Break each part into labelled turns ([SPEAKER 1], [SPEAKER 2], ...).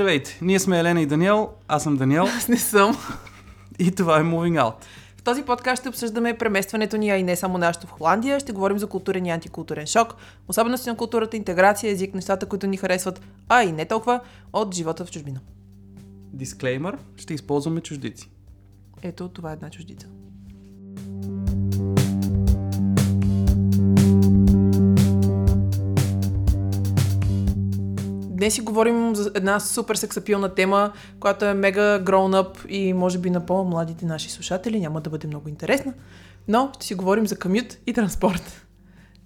[SPEAKER 1] Здравейте, ние сме Елена и Даниел, аз съм Даниел
[SPEAKER 2] Аз не съм.
[SPEAKER 1] и това е Moving Out.
[SPEAKER 2] В този подкаст ще обсъждаме преместването ни, а и не само нашето в Холандия. Ще говорим за културен и антикултурен шок, особености на културата, интеграция, език, нещата, които ни харесват, а и не толкова, от живота в чужбина.
[SPEAKER 1] Дисклеймър, ще използваме чуждици.
[SPEAKER 2] Ето, това е една чуждица. Днес си говорим за една супер сексапилна тема, която е мега grown up и може би на по-младите наши слушатели няма да бъде много интересна, но ще си говорим за камют и транспорт.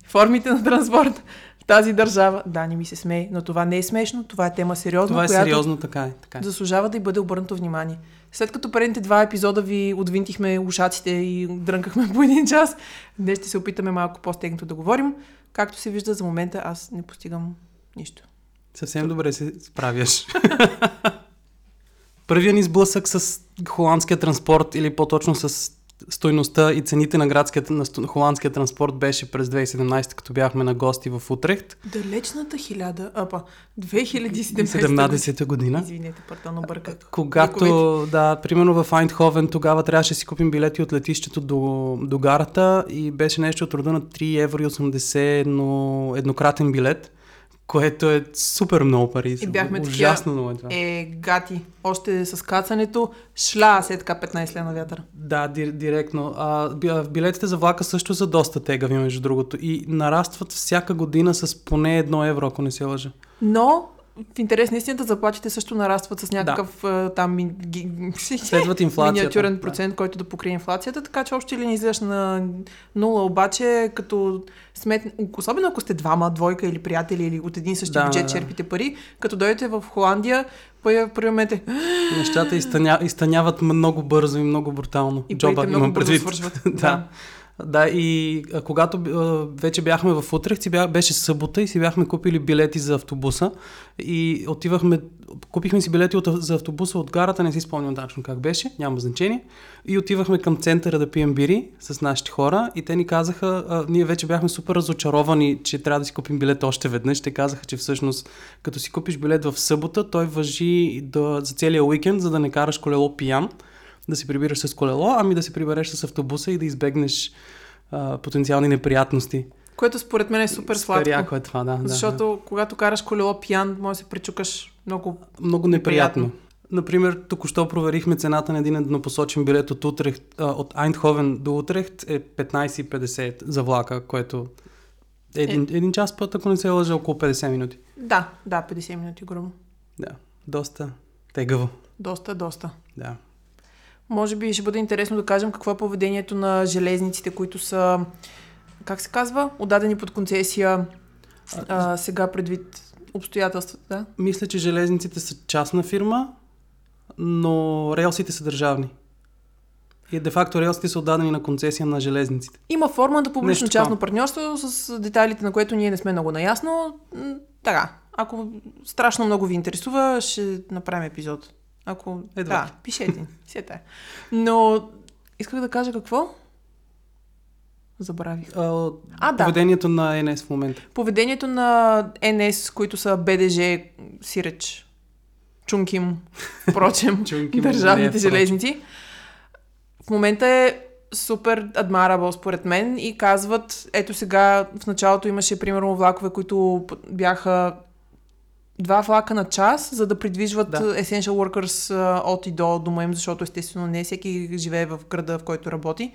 [SPEAKER 2] Формите на транспорт в тази държава. Да, не ми се смее, но това не е смешно, това е тема сериозна,
[SPEAKER 1] Това е
[SPEAKER 2] която
[SPEAKER 1] сериозно, така е. Така е.
[SPEAKER 2] заслужава да й бъде обърнато внимание. След като предните два епизода ви отвинтихме ушаците и дрънкахме по един час, днес ще се опитаме малко по-стегнато да говорим. Както се вижда, за момента аз не постигам нищо.
[SPEAKER 1] Съвсем добре се справяш. Първият ни сблъсък с холандския транспорт или по-точно с стойността и цените на, градския, на холандския транспорт беше през 2017, като бяхме на гости в Утрехт.
[SPEAKER 2] Далечната хиляда, апа, 2017
[SPEAKER 1] 17-та година.
[SPEAKER 2] Извинете, пардон, обърках.
[SPEAKER 1] Когато, да, примерно в Айндховен, тогава трябваше да си купим билети от летището до, до гарата и беше нещо от рода на 3 евро и 80 но еднократен билет, което е супер много пари.
[SPEAKER 2] И бяхме
[SPEAKER 1] Ужасно много е това.
[SPEAKER 2] Е, гати, още с кацането, шла се така 15 лена вятъра.
[SPEAKER 1] Да, ди, директно. А, билетите за влака също са доста тегави, между другото. И нарастват всяка година с поне едно евро, ако не се лъжа.
[SPEAKER 2] Но в интерес на истината заплатите също нарастват с някакъв да. там ми- ги-
[SPEAKER 1] Следват
[SPEAKER 2] миниатюрен
[SPEAKER 1] Да.
[SPEAKER 2] процент, който да покрие инфлацията, така че още ли не излизаш на нула, обаче като смет... особено ако сте двама, двойка или приятели или от един и същи
[SPEAKER 1] Да,
[SPEAKER 2] бюджет
[SPEAKER 1] да.
[SPEAKER 2] черпите пари, като дойдете в Холандия, първи първи момент е
[SPEAKER 1] Нещата изтъня, изтъняват много бързо и много брутално.
[SPEAKER 2] и
[SPEAKER 1] Джоба
[SPEAKER 2] много
[SPEAKER 1] имам
[SPEAKER 2] бързо
[SPEAKER 1] предвид.
[SPEAKER 2] свършват.
[SPEAKER 1] да. Да, и а, когато а, вече бяхме в Утрехт, си бя, беше събота и си бяхме купили билети за автобуса. И отивахме, купихме си билети от, за автобуса от гарата, не си спомням точно как беше, няма значение, и отивахме към центъра да пием бири с нашите хора и те ни казаха, а, ние вече бяхме супер разочаровани, че трябва да си купим билет още веднъж, те казаха, че всъщност като си купиш билет в събота, той въжи да, за целия уикенд, за да не караш колело пиян, да се прибираш с колело, ами да се прибереш с автобуса и да избегнеш а, потенциални неприятности.
[SPEAKER 2] Което според мен е супер сладко.
[SPEAKER 1] е това, да. да,
[SPEAKER 2] Защото когато караш колело пиян, може да се пречукаш много.
[SPEAKER 1] да. Много неприятно.
[SPEAKER 2] неприятно.
[SPEAKER 1] Например, току-що проверихме цената на един еднопосочен билет от, Утрехт, а, от Айндховен до Утрехт е 15,50 за влака, което е един, един час път, ако не се лъжа, около 50 минути.
[SPEAKER 2] Да, да, 50 минути грубо.
[SPEAKER 1] Да, доста тегаво.
[SPEAKER 2] Доста, доста.
[SPEAKER 1] Да.
[SPEAKER 2] Може би ще бъде интересно да кажем какво е поведението на железниците, които са, как се казва, отдадени под концесия а, сега предвид обстоятелствата. Да?
[SPEAKER 1] Мисля, че железниците са частна фирма, но релсите са държавни. И де-факто релсите са отдадени на концесия на железниците.
[SPEAKER 2] Има форма на
[SPEAKER 1] Нещо
[SPEAKER 2] публично-частно партньорство с детайлите, на което ние не сме много наясно. Така, ако страшно много ви интересува, ще направим епизод. Ако...
[SPEAKER 1] Едва
[SPEAKER 2] Да, пишете ни. Сета. Но исках да кажа какво? Забравих.
[SPEAKER 1] А,
[SPEAKER 2] А, да.
[SPEAKER 1] поведението на НС в момента.
[SPEAKER 2] Поведението на НС, които са БДЖ, Сиреч, Чунким, впрочем,
[SPEAKER 1] Чунким
[SPEAKER 2] държавните железници, в момента е супер адмарабъл според мен и казват, ето сега в началото имаше примерно влакове, които бяха два влака на час, за да придвижват
[SPEAKER 1] Да.
[SPEAKER 2] да. essential workers а, от и до дома им, защото естествено не всеки живее в града, в който работи.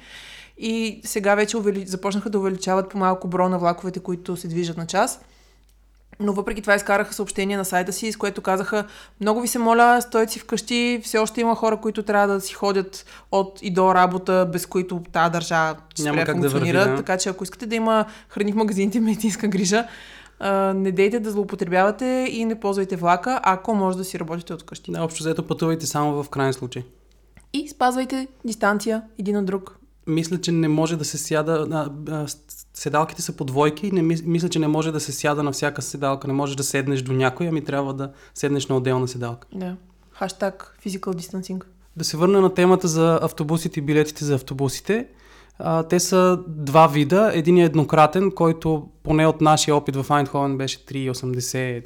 [SPEAKER 2] И сега вече увели... започнаха да увеличават по малко броя на влаковете, които се движат на час. Но въпреки това изкараха съобщение на сайта си, с което казаха много ви се моля, стойте си вкъщи, все още има хора, които трябва да си ходят от и до работа, без които тази държава спре
[SPEAKER 1] как да
[SPEAKER 2] функционира.
[SPEAKER 1] върви, да.
[SPEAKER 2] Така че ако искате да има храни в магазините, медицинска грижа, а, не дейте да злоупотребявате и не ползвайте влака, ако може да си работите от къщи.
[SPEAKER 1] Да, общо взето пътувайте само в крайен случай.
[SPEAKER 2] И спазвайте дистанция един от друг.
[SPEAKER 1] Мисля, че не може да се сяда. А, а, седалките са по двойки и не, мис- мисля, че не може да се сяда на всяка седалка. Не можеш да седнеш до някой, ами трябва да седнеш на отделна седалка.
[SPEAKER 2] Да. Хаштаг physical distancing.
[SPEAKER 1] Да се върна на темата за автобусите и билетите за автобусите. А, те са два вида. Един е еднократен, който поне от нашия опит в Айндховен беше 3,80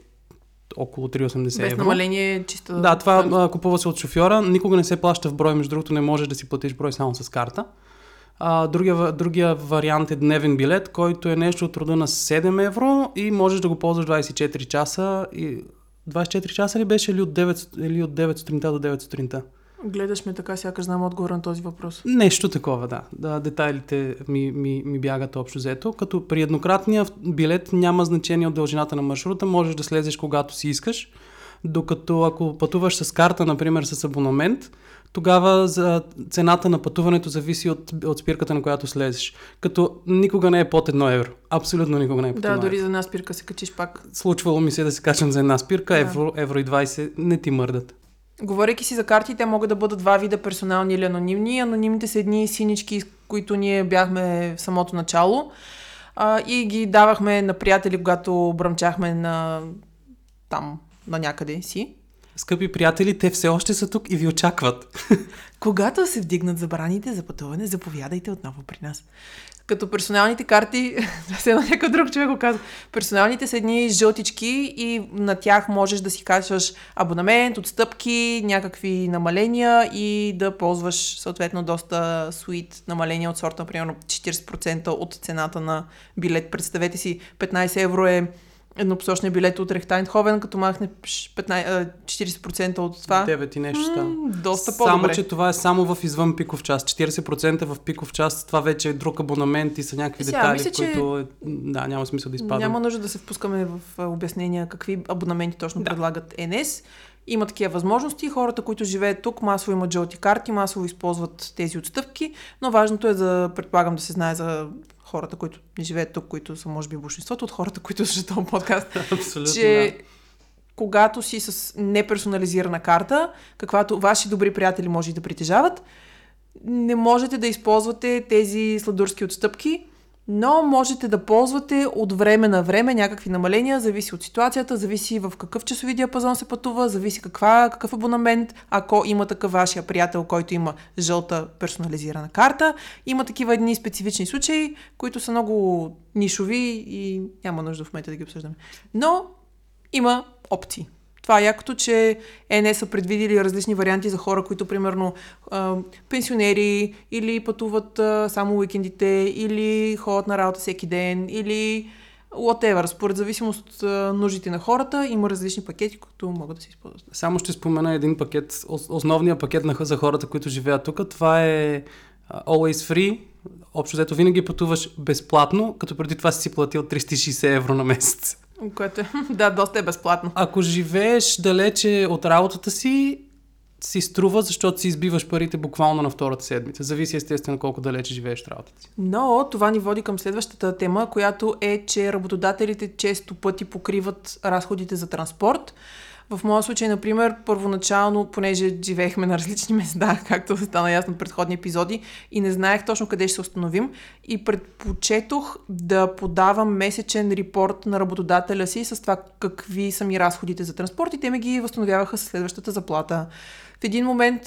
[SPEAKER 1] около 3,80
[SPEAKER 2] Без
[SPEAKER 1] евро.
[SPEAKER 2] намаление чисто...
[SPEAKER 1] Да, това а, купува се от шофьора. Никога не се плаща в брой, между другото не можеш да си платиш брой само с карта. А, другия, другия вариант е дневен билет, който е нещо от рода на 7 евро и можеш да го ползваш 24 часа. И 24 часа ли беше или от 9, или от 9 сутринта до 9 сутринта?
[SPEAKER 2] Гледаш ме така, сякаш знам отговор на този въпрос.
[SPEAKER 1] Нещо такова, да. да детайлите ми, ми, ми бягат общо взето. Като при еднократния билет няма значение от дължината на маршрута, можеш да слезеш когато си искаш. Докато ако пътуваш с карта, например с абонамент, тогава за цената на пътуването зависи от, от спирката, на която слезеш. Като никога не е под 1 евро. Абсолютно никога не е под
[SPEAKER 2] Да,
[SPEAKER 1] 1
[SPEAKER 2] дори
[SPEAKER 1] евро.
[SPEAKER 2] за една спирка се качиш пак.
[SPEAKER 1] Случвало ми се да се качам за една спирка,
[SPEAKER 2] Да.
[SPEAKER 1] евро, евро и 20 не ти мърдат.
[SPEAKER 2] Говорейки си за карти, те могат да бъдат два вида персонални или анонимни. Анонимните са едни синички, с които ние бяхме в самото начало. А, и ги давахме на приятели, когато бръмчахме на там, на някъде си.
[SPEAKER 1] Скъпи приятели, те все още са тук и ви очакват.
[SPEAKER 2] Когато се вдигнат забраните за пътуване, заповядайте отново при нас. Като персоналните карти, все едно някой друг човек го казва, персоналните са едни жълтички и на тях можеш да си качваш абонамент, отстъпки, някакви намаления и да ползваш съответно доста суит намаления от сорта, примерно 40% от цената на билет. Представете си, 15 евро е еднопосочния билет от Рехтайнховен, като махне 15, а, 40% от това.
[SPEAKER 1] 9 и нещо става.
[SPEAKER 2] М, доста
[SPEAKER 1] Само,
[SPEAKER 2] по-добре.
[SPEAKER 1] че това е само в извън пиков час. 40% в пиков час, това вече е друг абонамент и са някакви
[SPEAKER 2] Сега,
[SPEAKER 1] детайли,
[SPEAKER 2] мисля, че-
[SPEAKER 1] които е, да, няма смисъл да изпадам.
[SPEAKER 2] Няма нужда да се впускаме в обяснения какви абонаменти точно
[SPEAKER 1] Да.
[SPEAKER 2] предлагат НС. Има такива възможности. Хората, които живеят тук, масово имат жълти карти, масово използват тези отстъпки, но важното е да, предполагам, да се знае за хората, които не живеят тук, които са, може би, большинството от хората, които слушат този подкаст,
[SPEAKER 1] Абсолютно,
[SPEAKER 2] че когато си с неперсонализирана карта, каквато ваши добри приятели може и да притежават, не можете да използвате тези сладурски отстъпки, но можете да ползвате от време на време някакви намаления, зависи от ситуацията, зависи в какъв часови диапазон се пътува, зависи каква, какъв абонамент, ако има такъв вашия приятел, който има жълта персонализирана карта. Има такива едни специфични случаи, които са много нишови и няма нужда в момента да ги обсъждаме. Но има опции. Това е якото, че ЕНЕ са предвидили различни варианти за хора, които примерно пенсионери или пътуват само уикендите, или ходят на работа всеки ден, или whatever. Според зависимост от нуждите на хората има различни пакети, които могат да се използват.
[SPEAKER 1] Само ще спомена един пакет, ос- основният пакет на, за хората, които живеят тук. Това е Always Free. Общо взето винаги пътуваш безплатно, като преди това си платил 360 евро на месец.
[SPEAKER 2] Което е, да, доста е безплатно.
[SPEAKER 1] Ако живееш далече от работата си, си струва, защото си избиваш парите буквално на втората седмица. Зависи естествено колко далече живееш от работата си.
[SPEAKER 2] Но това ни води към следващата тема, която е, че работодателите често пъти покриват разходите за транспорт. В моя случай, например, първоначално, понеже живеехме на различни места, както стана ясно от предходни епизоди, и не знаех точно къде ще се установим, и предпочетох да подавам месечен репорт на работодателя си с това какви са ми разходите за транспорт и те ми ги възстановяваха със следващата заплата. В един момент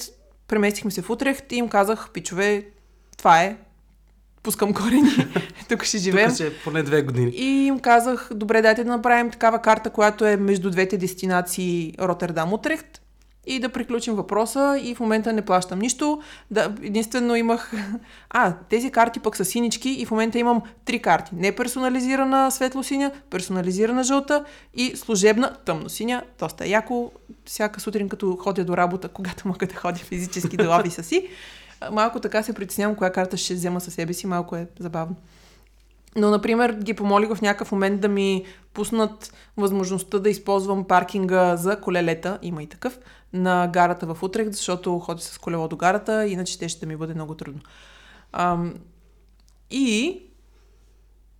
[SPEAKER 2] преместихме се в Утрехт и им казах, пичове, това е, пускам корени, тук ще живеем.
[SPEAKER 1] Тук ще е поне две години.
[SPEAKER 2] И им казах, добре, дайте да направим такава карта, която е между двете дестинации Роттердам-Утрехт и да приключим въпроса и в момента не плащам нищо. Да, единствено имах... А, тези карти пък са синички и в момента имам три карти. Неперсонализирана светло-синя, персонализирана жълта и служебна тъмно-синя. Доста яко. Всяка сутрин, като ходя до работа, когато мога да ходя физически до офиса си, малко така се притеснявам коя карта ще взема със себе си. Малко е забавно. Но, например, ги помолих в някакъв момент да ми пуснат възможността да използвам паркинга за колелета, има и такъв, на гарата в Утрехт, защото ходя с колело до гарата, иначе те ще ми бъде много трудно. Ам, и...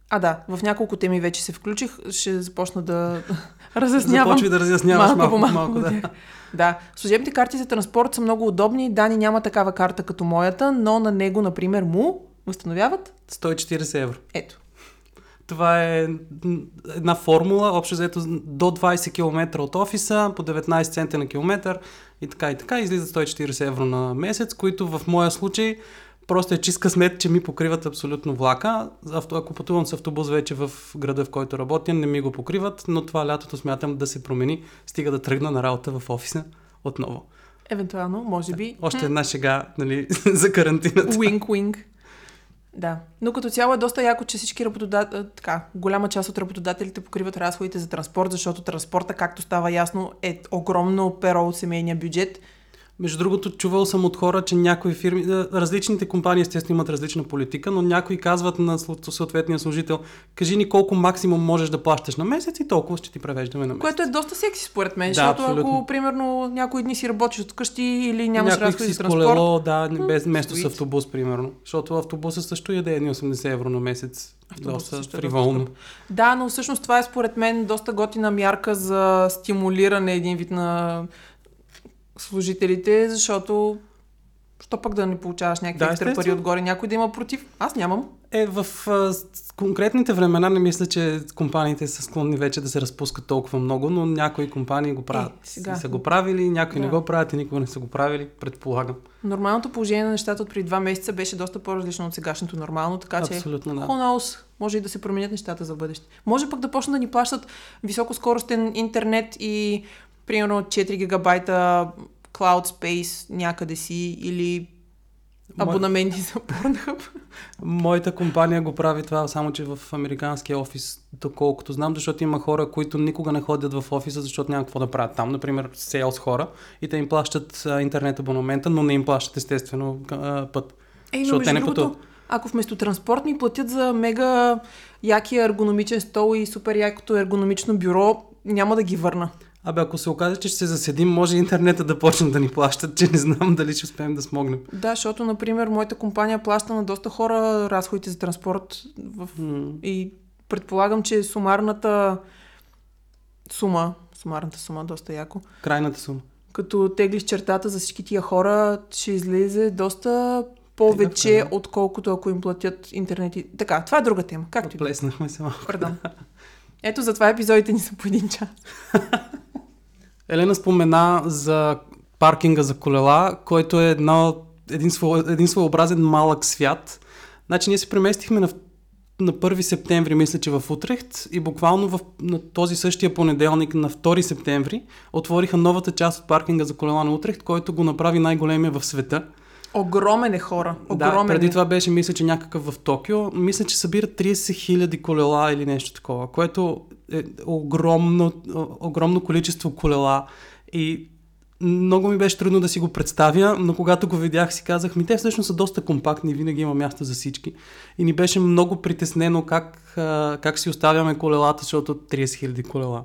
[SPEAKER 2] А да, в няколко теми вече се включих, ще започна да разяснявам.
[SPEAKER 1] Започвай да разясняваш малко, малко,
[SPEAKER 2] малко,
[SPEAKER 1] малко да.
[SPEAKER 2] Да, служебните карти за транспорт са много удобни. Дани няма такава карта като моята, но на него, например, му възстановяват.
[SPEAKER 1] 140 евро.
[SPEAKER 2] Ето.
[SPEAKER 1] Това е една формула, общо взето до 20 км от офиса, по 19 цента на километър и така и така, излизат 140 евро на месец, които в моя случай Просто е чист късмет, че ми покриват абсолютно влака. Ако пътувам с автобус вече в града, в който работя, не ми го покриват, но това лятото смятам да се промени, стига да тръгна на работа в офиса отново.
[SPEAKER 2] Евентуално, може би.
[SPEAKER 1] Още една шега нали, за карантината.
[SPEAKER 2] Уинг, уинг. Да. Но като цяло е доста яко, че всички работодатели, така, голяма част от работодателите покриват разходите за транспорт, защото транспорта, както става ясно, е огромно перо от семейния бюджет.
[SPEAKER 1] Между другото, чувал съм от хора, че някои фирми, е, различните компании естествено имат различна политика, но някои казват на съответния служител, кажи ни колко максимум можеш да плащаш на месец и толкова ще ти превеждаме на месец.
[SPEAKER 2] Което е доста секси според мен,
[SPEAKER 1] Да,
[SPEAKER 2] защото
[SPEAKER 1] абсолютно.
[SPEAKER 2] ако примерно някои дни си работиш от къщи или нямаш
[SPEAKER 1] Някой
[SPEAKER 2] разходи за транспорт,
[SPEAKER 1] колело, да, без место с автобус, примерно. Защото автобуса също яде едни 80 евро на месец. Доста
[SPEAKER 2] също е
[SPEAKER 1] фриволно.
[SPEAKER 2] доста Да, но всъщност това е според мен доста готина мярка за стимулиране един вид на служителите, защото що пък да не получаваш някакви
[SPEAKER 1] Да,
[SPEAKER 2] екстра пари отгоре, някой да има против. Аз нямам.
[SPEAKER 1] Е, в а, конкретните времена не мисля, че компаниите са склонни вече да се разпускат толкова много, но някои компании го правят.
[SPEAKER 2] Е, сега.
[SPEAKER 1] И са го правили, някои не
[SPEAKER 2] Да.
[SPEAKER 1] го правят и никога не са го правили, предполагам.
[SPEAKER 2] Нормалното положение на нещата от преди два месеца беше доста по-различно от сегашното нормално, така че
[SPEAKER 1] Абсолютно да.
[SPEAKER 2] knows, може и да се променят нещата за бъдеще. Може пък да почнат да ни плащат високоскоростен интернет и примерно 4 гигабайта cloud space някъде си или абонаменти за Pornhub.
[SPEAKER 1] Моята компания го прави това, само че в американския офис, доколкото знам, защото има хора, които никога не ходят в офиса, защото няма какво да правят там. Например, сейлс хора и те им плащат а, интернет абонамента, но не им плащат естествено а, път.
[SPEAKER 2] Но
[SPEAKER 1] Защото те не пътуват.
[SPEAKER 2] ако вместо транспорт ми платят за мега якия ергономичен стол и супер якото ергономично бюро, няма да ги върна.
[SPEAKER 1] Абе, ако се окаже, че ще се заседим, може интернета да почне да ни плащат, че не знам дали ще успеем да смогнем.
[SPEAKER 2] Да, защото, например, моята компания плаща на доста хора разходите за транспорт в...
[SPEAKER 1] М,
[SPEAKER 2] и предполагам, че сумарната сума, сумарната сума, доста яко,
[SPEAKER 1] Крайната сума.
[SPEAKER 2] като теглиш чертата за всички тия хора, ще излезе доста повече,
[SPEAKER 1] Тега, да.
[SPEAKER 2] отколкото ако им платят интернет. и- Така, това е друга тема. Както е.
[SPEAKER 1] Плеснахме се малко.
[SPEAKER 2] Пардон. Ето затова епизодите ни са по един час.
[SPEAKER 1] Елена спомена за паркинга за колела, който е една, един, сво, един своеобразен малък свят. Значи ние се преместихме на, на 1 септември, мисля, че в Утрехт и буквално в, на този същия понеделник, на 2 септември, отвориха новата част от паркинга за колела на Утрехт, който го направи най-големия в света.
[SPEAKER 2] Огромен е хора.
[SPEAKER 1] Да,
[SPEAKER 2] Огромен
[SPEAKER 1] преди
[SPEAKER 2] е.
[SPEAKER 1] това беше, мисля, че някакъв в Токио. Мисля, че събира 30 000 колела или нещо такова, което е огромно, огромно количество колела. И много ми беше трудно да си го представя, но когато го видях си казах, ми те всъщност са доста компактни, винаги има място за всички. И ни беше много притеснено как, как си оставяме колелата, защото 30 000 колела.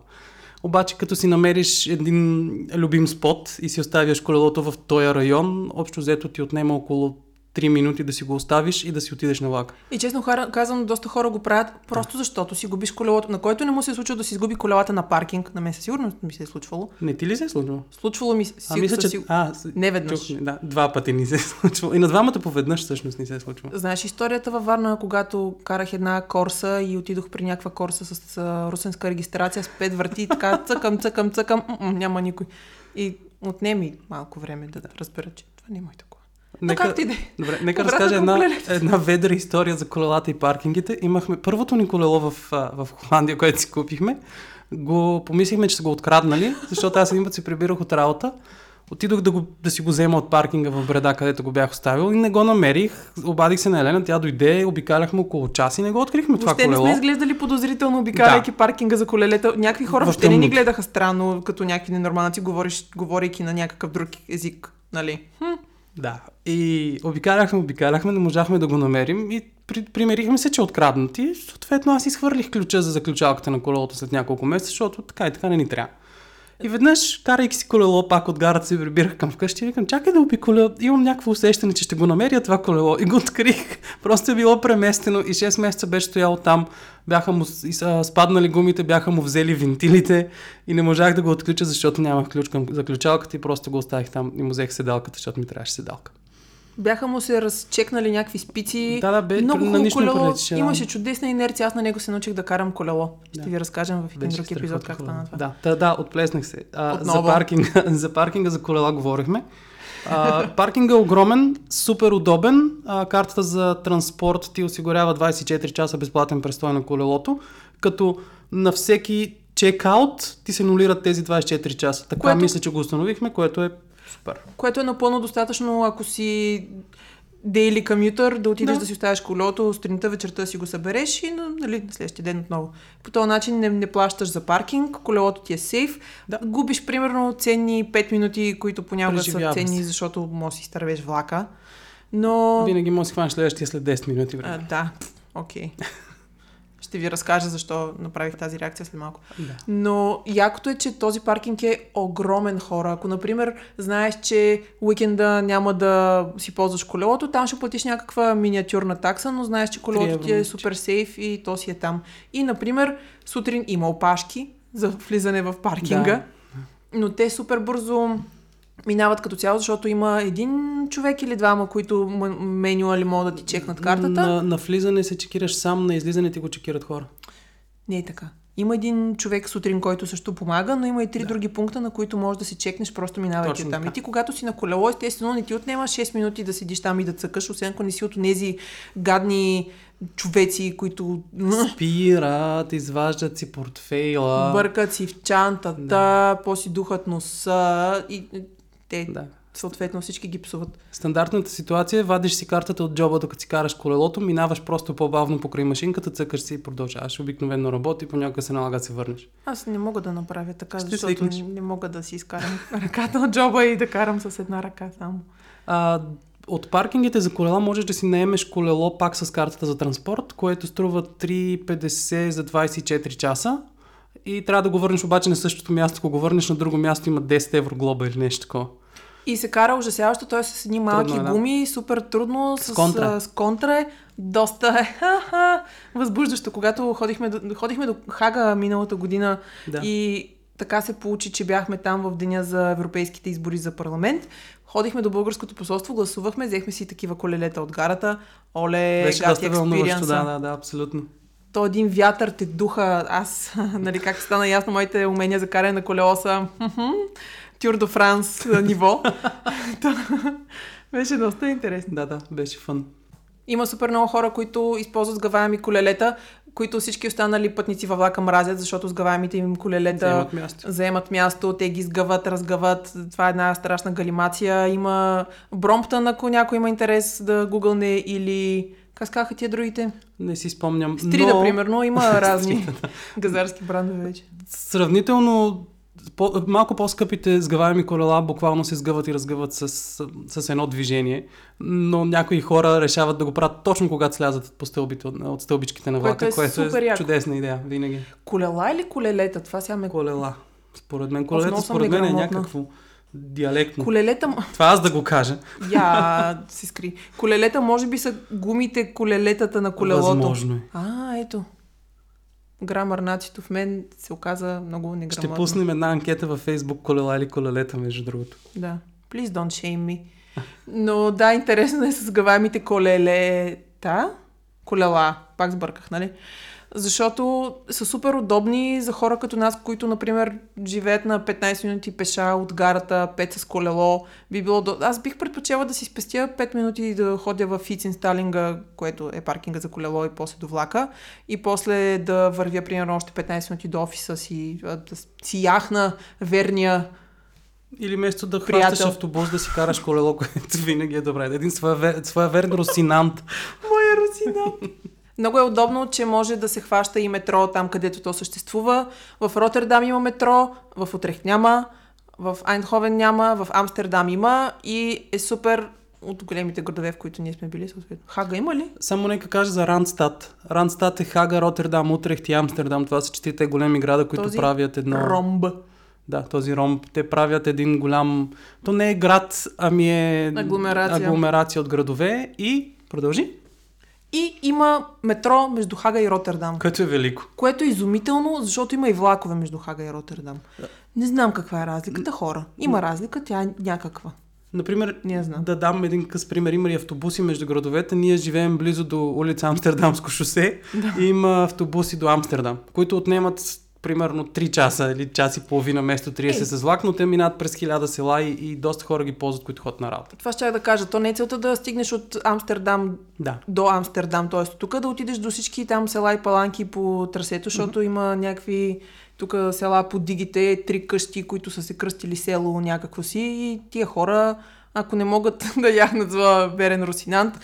[SPEAKER 1] Обаче като си намериш един любим спот и си оставяш колелото в този район, общо взето ти отнема около 3 минути да си го оставиш и да си отидеш на влак.
[SPEAKER 2] И честно хора- казвам, доста хора го правят просто защото си губиш колелото, на който не му се е случило да си изгуби колелата на паркинг. На мен със сигурност ми се е случвало.
[SPEAKER 1] Не ти ли се е случило?
[SPEAKER 2] Случвало ми се.
[SPEAKER 1] А, мисля, че...
[SPEAKER 2] си...
[SPEAKER 1] А, с-
[SPEAKER 2] Не веднъж.
[SPEAKER 1] чух, да, два пъти ни се е случвало. И на двамата поведнъж всъщност ни се е случвало.
[SPEAKER 2] Знаеш историята във Варна, когато карах една корса и отидох при някаква корса с а, русенска регистрация с пет врати, така цъкам, цъкам, цъкам, няма никой. И отнеми малко време да разбера, че това не е моята кола. Но както и да е.
[SPEAKER 1] Добре, нека
[SPEAKER 2] Обратно
[SPEAKER 1] разкажа една, една ведра история за колелата и паркингите. Имахме първото ни колело в, в Холандия, което си купихме. Го помислихме, че са го откраднали, защото аз един път се прибирах от работа. Отидох да, го, да си го взема от паркинга в Бреда, където го бях оставил и не го намерих. Обадих се на Елена, тя дойде, обикаляхме около час и не го открихме това
[SPEAKER 2] Въобще не
[SPEAKER 1] колело.
[SPEAKER 2] сме изглеждали подозрително, обикаляйки
[SPEAKER 1] Да.
[SPEAKER 2] паркинга за колелета. Някакви хора въобще не ни гледаха странно, като някакви ненормалници, говориш, говорейки на някакъв друг език. Нали? Хм.
[SPEAKER 1] Да. И обикаляхме, обикаляхме, не можахме да го намерим и при, примерихме се, че е откраднати. Съответно, аз изхвърлих ключа за заключалката на колелото след няколко месеца, защото така и така не ни трябва. И веднъж, карайки си колело пак от гарата, се прибирах към вкъщи и викам, чакай да обиколя, имам някакво усещане, че ще го намеря това колело. И го открих. Просто е било преместено и 6 месеца беше стоял там. Бяха му спаднали гумите, бяха му взели вентилите и не можах да го отключа, защото нямах ключ към заключалката и просто го оставих там и му взех седалката, защото ми трябваше седалка.
[SPEAKER 2] Бяха му се разчекнали някакви спици.
[SPEAKER 1] Да, да, бе,
[SPEAKER 2] Много
[SPEAKER 1] на
[SPEAKER 2] хубаво колело.
[SPEAKER 1] прилича, да.
[SPEAKER 2] Имаше чудесна инерция. Аз на него се научих да карам колело. Ще
[SPEAKER 1] Да.
[SPEAKER 2] ви разкажем в един
[SPEAKER 1] Беше
[SPEAKER 2] друг епизод как стана това.
[SPEAKER 1] Да, да, да, отплеснах се. А, за, паркинга, за паркинга за колела говорихме. А, паркинга е огромен, супер удобен. А, картата за транспорт ти осигурява 24 часа безплатен престой на колелото, като на всеки чекаут ти се нулират тези 24 часа. Така
[SPEAKER 2] Което-
[SPEAKER 1] мисля, че го установихме, което е супер.
[SPEAKER 2] Което е напълно достатъчно, ако си дейли комютър, да отидеш да.
[SPEAKER 1] Да.
[SPEAKER 2] си оставиш колелото, сутринта, вечерта си го събереш и на- нали, на следващия ден отново. По този начин не, не плащаш за паркинг, колелото ти е сейф.
[SPEAKER 1] Да.
[SPEAKER 2] Губиш примерно ценни 5 минути, които понякога са ценни,
[SPEAKER 1] се.
[SPEAKER 2] защото може си изтървеш влака. Но...
[SPEAKER 1] Винаги може да си хванеш следващия след 10 минути.
[SPEAKER 2] А,
[SPEAKER 1] Време.
[SPEAKER 2] да, окей. Ще ви разкажа защо направих тази реакция след малко.
[SPEAKER 1] Да.
[SPEAKER 2] Но якото е, че този паркинг е огромен хора. Ако, например, знаеш, че уикенда няма да си ползваш колелото, там ще платиш някаква миниатюрна такса, но знаеш, че колелото ти е супер сейф и то си е там. И, например, сутрин има опашки за влизане в паркинга,
[SPEAKER 1] Да.
[SPEAKER 2] но те супер бързо минават като цяло, защото има един човек или двама, които менюали могат да ти чекнат картата.
[SPEAKER 1] На, на влизане се чекираш сам, на излизане ти го чекират хора.
[SPEAKER 2] Не е така. Има един човек сутрин, който също помага, но има и три да. други пункта, на които можеш да си чекнеш, просто минавайки там. И ти, когато си на колело, естествено, не ти отнема 6 минути да седиш там и да цъкаш, освен ако не си от тези гадни човеци, които
[SPEAKER 1] Спират, изваждат си портфейла.
[SPEAKER 2] бъркат си в чантата, да. после духат носа и те да. Съответно всички ги псуват.
[SPEAKER 1] Стандартната ситуация е вадиш си картата от джоба, докато си караш колелото, минаваш просто по-бавно покрай машинката, цъкаш си и продължаваш. Обикновено работи, понякога се налага да се върнеш.
[SPEAKER 2] Аз не мога да направя така,
[SPEAKER 1] Ще
[SPEAKER 2] защото
[SPEAKER 1] свикнеш.
[SPEAKER 2] не, не мога да си изкарам ръката от джоба и да карам с една ръка само.
[SPEAKER 1] А, от паркингите за колела можеш да си наемеш колело пак с картата за транспорт, което струва 3,50 за 24 часа. И трябва да го върнеш обаче на същото място. Ако го върнеш на друго място, има 10 евро глоба или нещо такова.
[SPEAKER 2] И се кара ужасяващо, той е с едни малки
[SPEAKER 1] Трудно е, да.
[SPEAKER 2] гуми, супер трудно, с,
[SPEAKER 1] С контра.
[SPEAKER 2] с контра е, доста е ха-ха, възбуждащо. Когато ходихме до, ходихме до Хага миналата година
[SPEAKER 1] Да.
[SPEAKER 2] и така се получи, че бяхме там в деня за европейските избори за парламент, ходихме до българското посолство, гласувахме, взехме си такива колелета от гарата. Оле,
[SPEAKER 1] Беше доста вълнуващо, да, да, да, абсолютно.
[SPEAKER 2] То един вятър те духа. Аз, нали, как стана ясно, моите умения за каране на колело са Тюр до Франс ниво. Беше доста интересно.
[SPEAKER 1] Да, да, беше фън.
[SPEAKER 2] Има супер много хора, които използват сгъваеми колелета, които всички останали пътници във влака мразят, защото сгъваемите им колелета
[SPEAKER 1] Вземат място.
[SPEAKER 2] заемат място, те ги сгъват, разгъват. Това е една страшна галимация. Има Бромптън, ако някой има интерес да гугълне или... Как се казаха тия другите?
[SPEAKER 1] Не си спомням.
[SPEAKER 2] Стрида,
[SPEAKER 1] но...
[SPEAKER 2] примерно, има разни газарски брандове вече.
[SPEAKER 1] Сравнително по, малко по-скъпите сгъваеми колела буквално се сгъват и разгъват с, с, едно движение, но някои хора решават да го правят точно когато слязат по стълбите, от, стълбичките на
[SPEAKER 2] Което
[SPEAKER 1] влака,
[SPEAKER 2] е
[SPEAKER 1] което
[SPEAKER 2] супер
[SPEAKER 1] е
[SPEAKER 2] яко.
[SPEAKER 1] чудесна идея, винаги.
[SPEAKER 2] Колела или колелета? Това сега ме...
[SPEAKER 1] Колела. Според мен,
[SPEAKER 2] съм
[SPEAKER 1] според мен е някакво диалектно.
[SPEAKER 2] Колелета...
[SPEAKER 1] Това аз да го кажа.
[SPEAKER 2] Я се скри. Колелета може би са гумите колелетата на колелото.
[SPEAKER 1] Възможно е.
[SPEAKER 2] А, ето. Грамар нацито в мен се оказа много неграмотно.
[SPEAKER 1] Ще пуснем една анкета във Facebook колела или колелета, между другото.
[SPEAKER 2] Да. Please don't shame me. Но да, интересно е с гавамите колелета. Колела. Пак сбърках, нали? Защото са супер удобни за хора като нас, които, например, живеят на 15 минути пеша от гарата, 5 с колело. Би било до... Аз бих предпочела да си спестя 5 минути да ходя в Фицин Сталинга, което е паркинга за колело и после до влака. И после да вървя, примерно, още 15 минути до офиса си, да си яхна верния
[SPEAKER 1] Или вместо да
[SPEAKER 2] Приятел.
[SPEAKER 1] хващаш автобус, да си караш колело, което винаги е добре. Един своевер, своеверен русинант.
[SPEAKER 2] Моя русина. Много е удобно, че може да се хваща и метро там, където то съществува. В Роттердам има метро, в Утрехт няма, в Айнховен няма, в Амстердам има и е супер от големите градове, в които ние сме били съответно. Хага има ли?
[SPEAKER 1] Само нека кажа за Рандстад. Рандстад е Хага, Роттердам, Утрехт и Амстердам. Това са четирите големи града, които
[SPEAKER 2] Този
[SPEAKER 1] правят едно...
[SPEAKER 2] Ромб.
[SPEAKER 1] Да, този ромб. Те правят един голям... То не е град, ами е...
[SPEAKER 2] Агломерация.
[SPEAKER 1] агломерация от градове и... Продължи.
[SPEAKER 2] И има метро между Хага и Роттердам.
[SPEAKER 1] Което е велико.
[SPEAKER 2] Което е изумително, защото има и влакове между Хага и Роттердам. Не знам каква е разликата, хора. Има разлика, тя е някаква.
[SPEAKER 1] Например,
[SPEAKER 2] Не знам.
[SPEAKER 1] да дам един къс пример. Има и автобуси между градовете. Ние живеем близо до улица Амстердамско шосе и има автобуси до Амстердам, които отнемат примерно 3 часа или час и половина вместо 30
[SPEAKER 2] Е.
[SPEAKER 1] с влак, но те минават през хиляда села и, и доста хора ги ползват, които ходят на работа.
[SPEAKER 2] Това ще да кажа. То не е целта да стигнеш от Амстердам
[SPEAKER 1] Да.
[SPEAKER 2] до Амстердам, т.е. тук да отидеш до всички там села и паланки по трасето, защото mm-hmm. има някакви тук села по дигите, три къщи, които са се кръстили село някакво си и тия хора, ако не могат да яхнат за верен русинант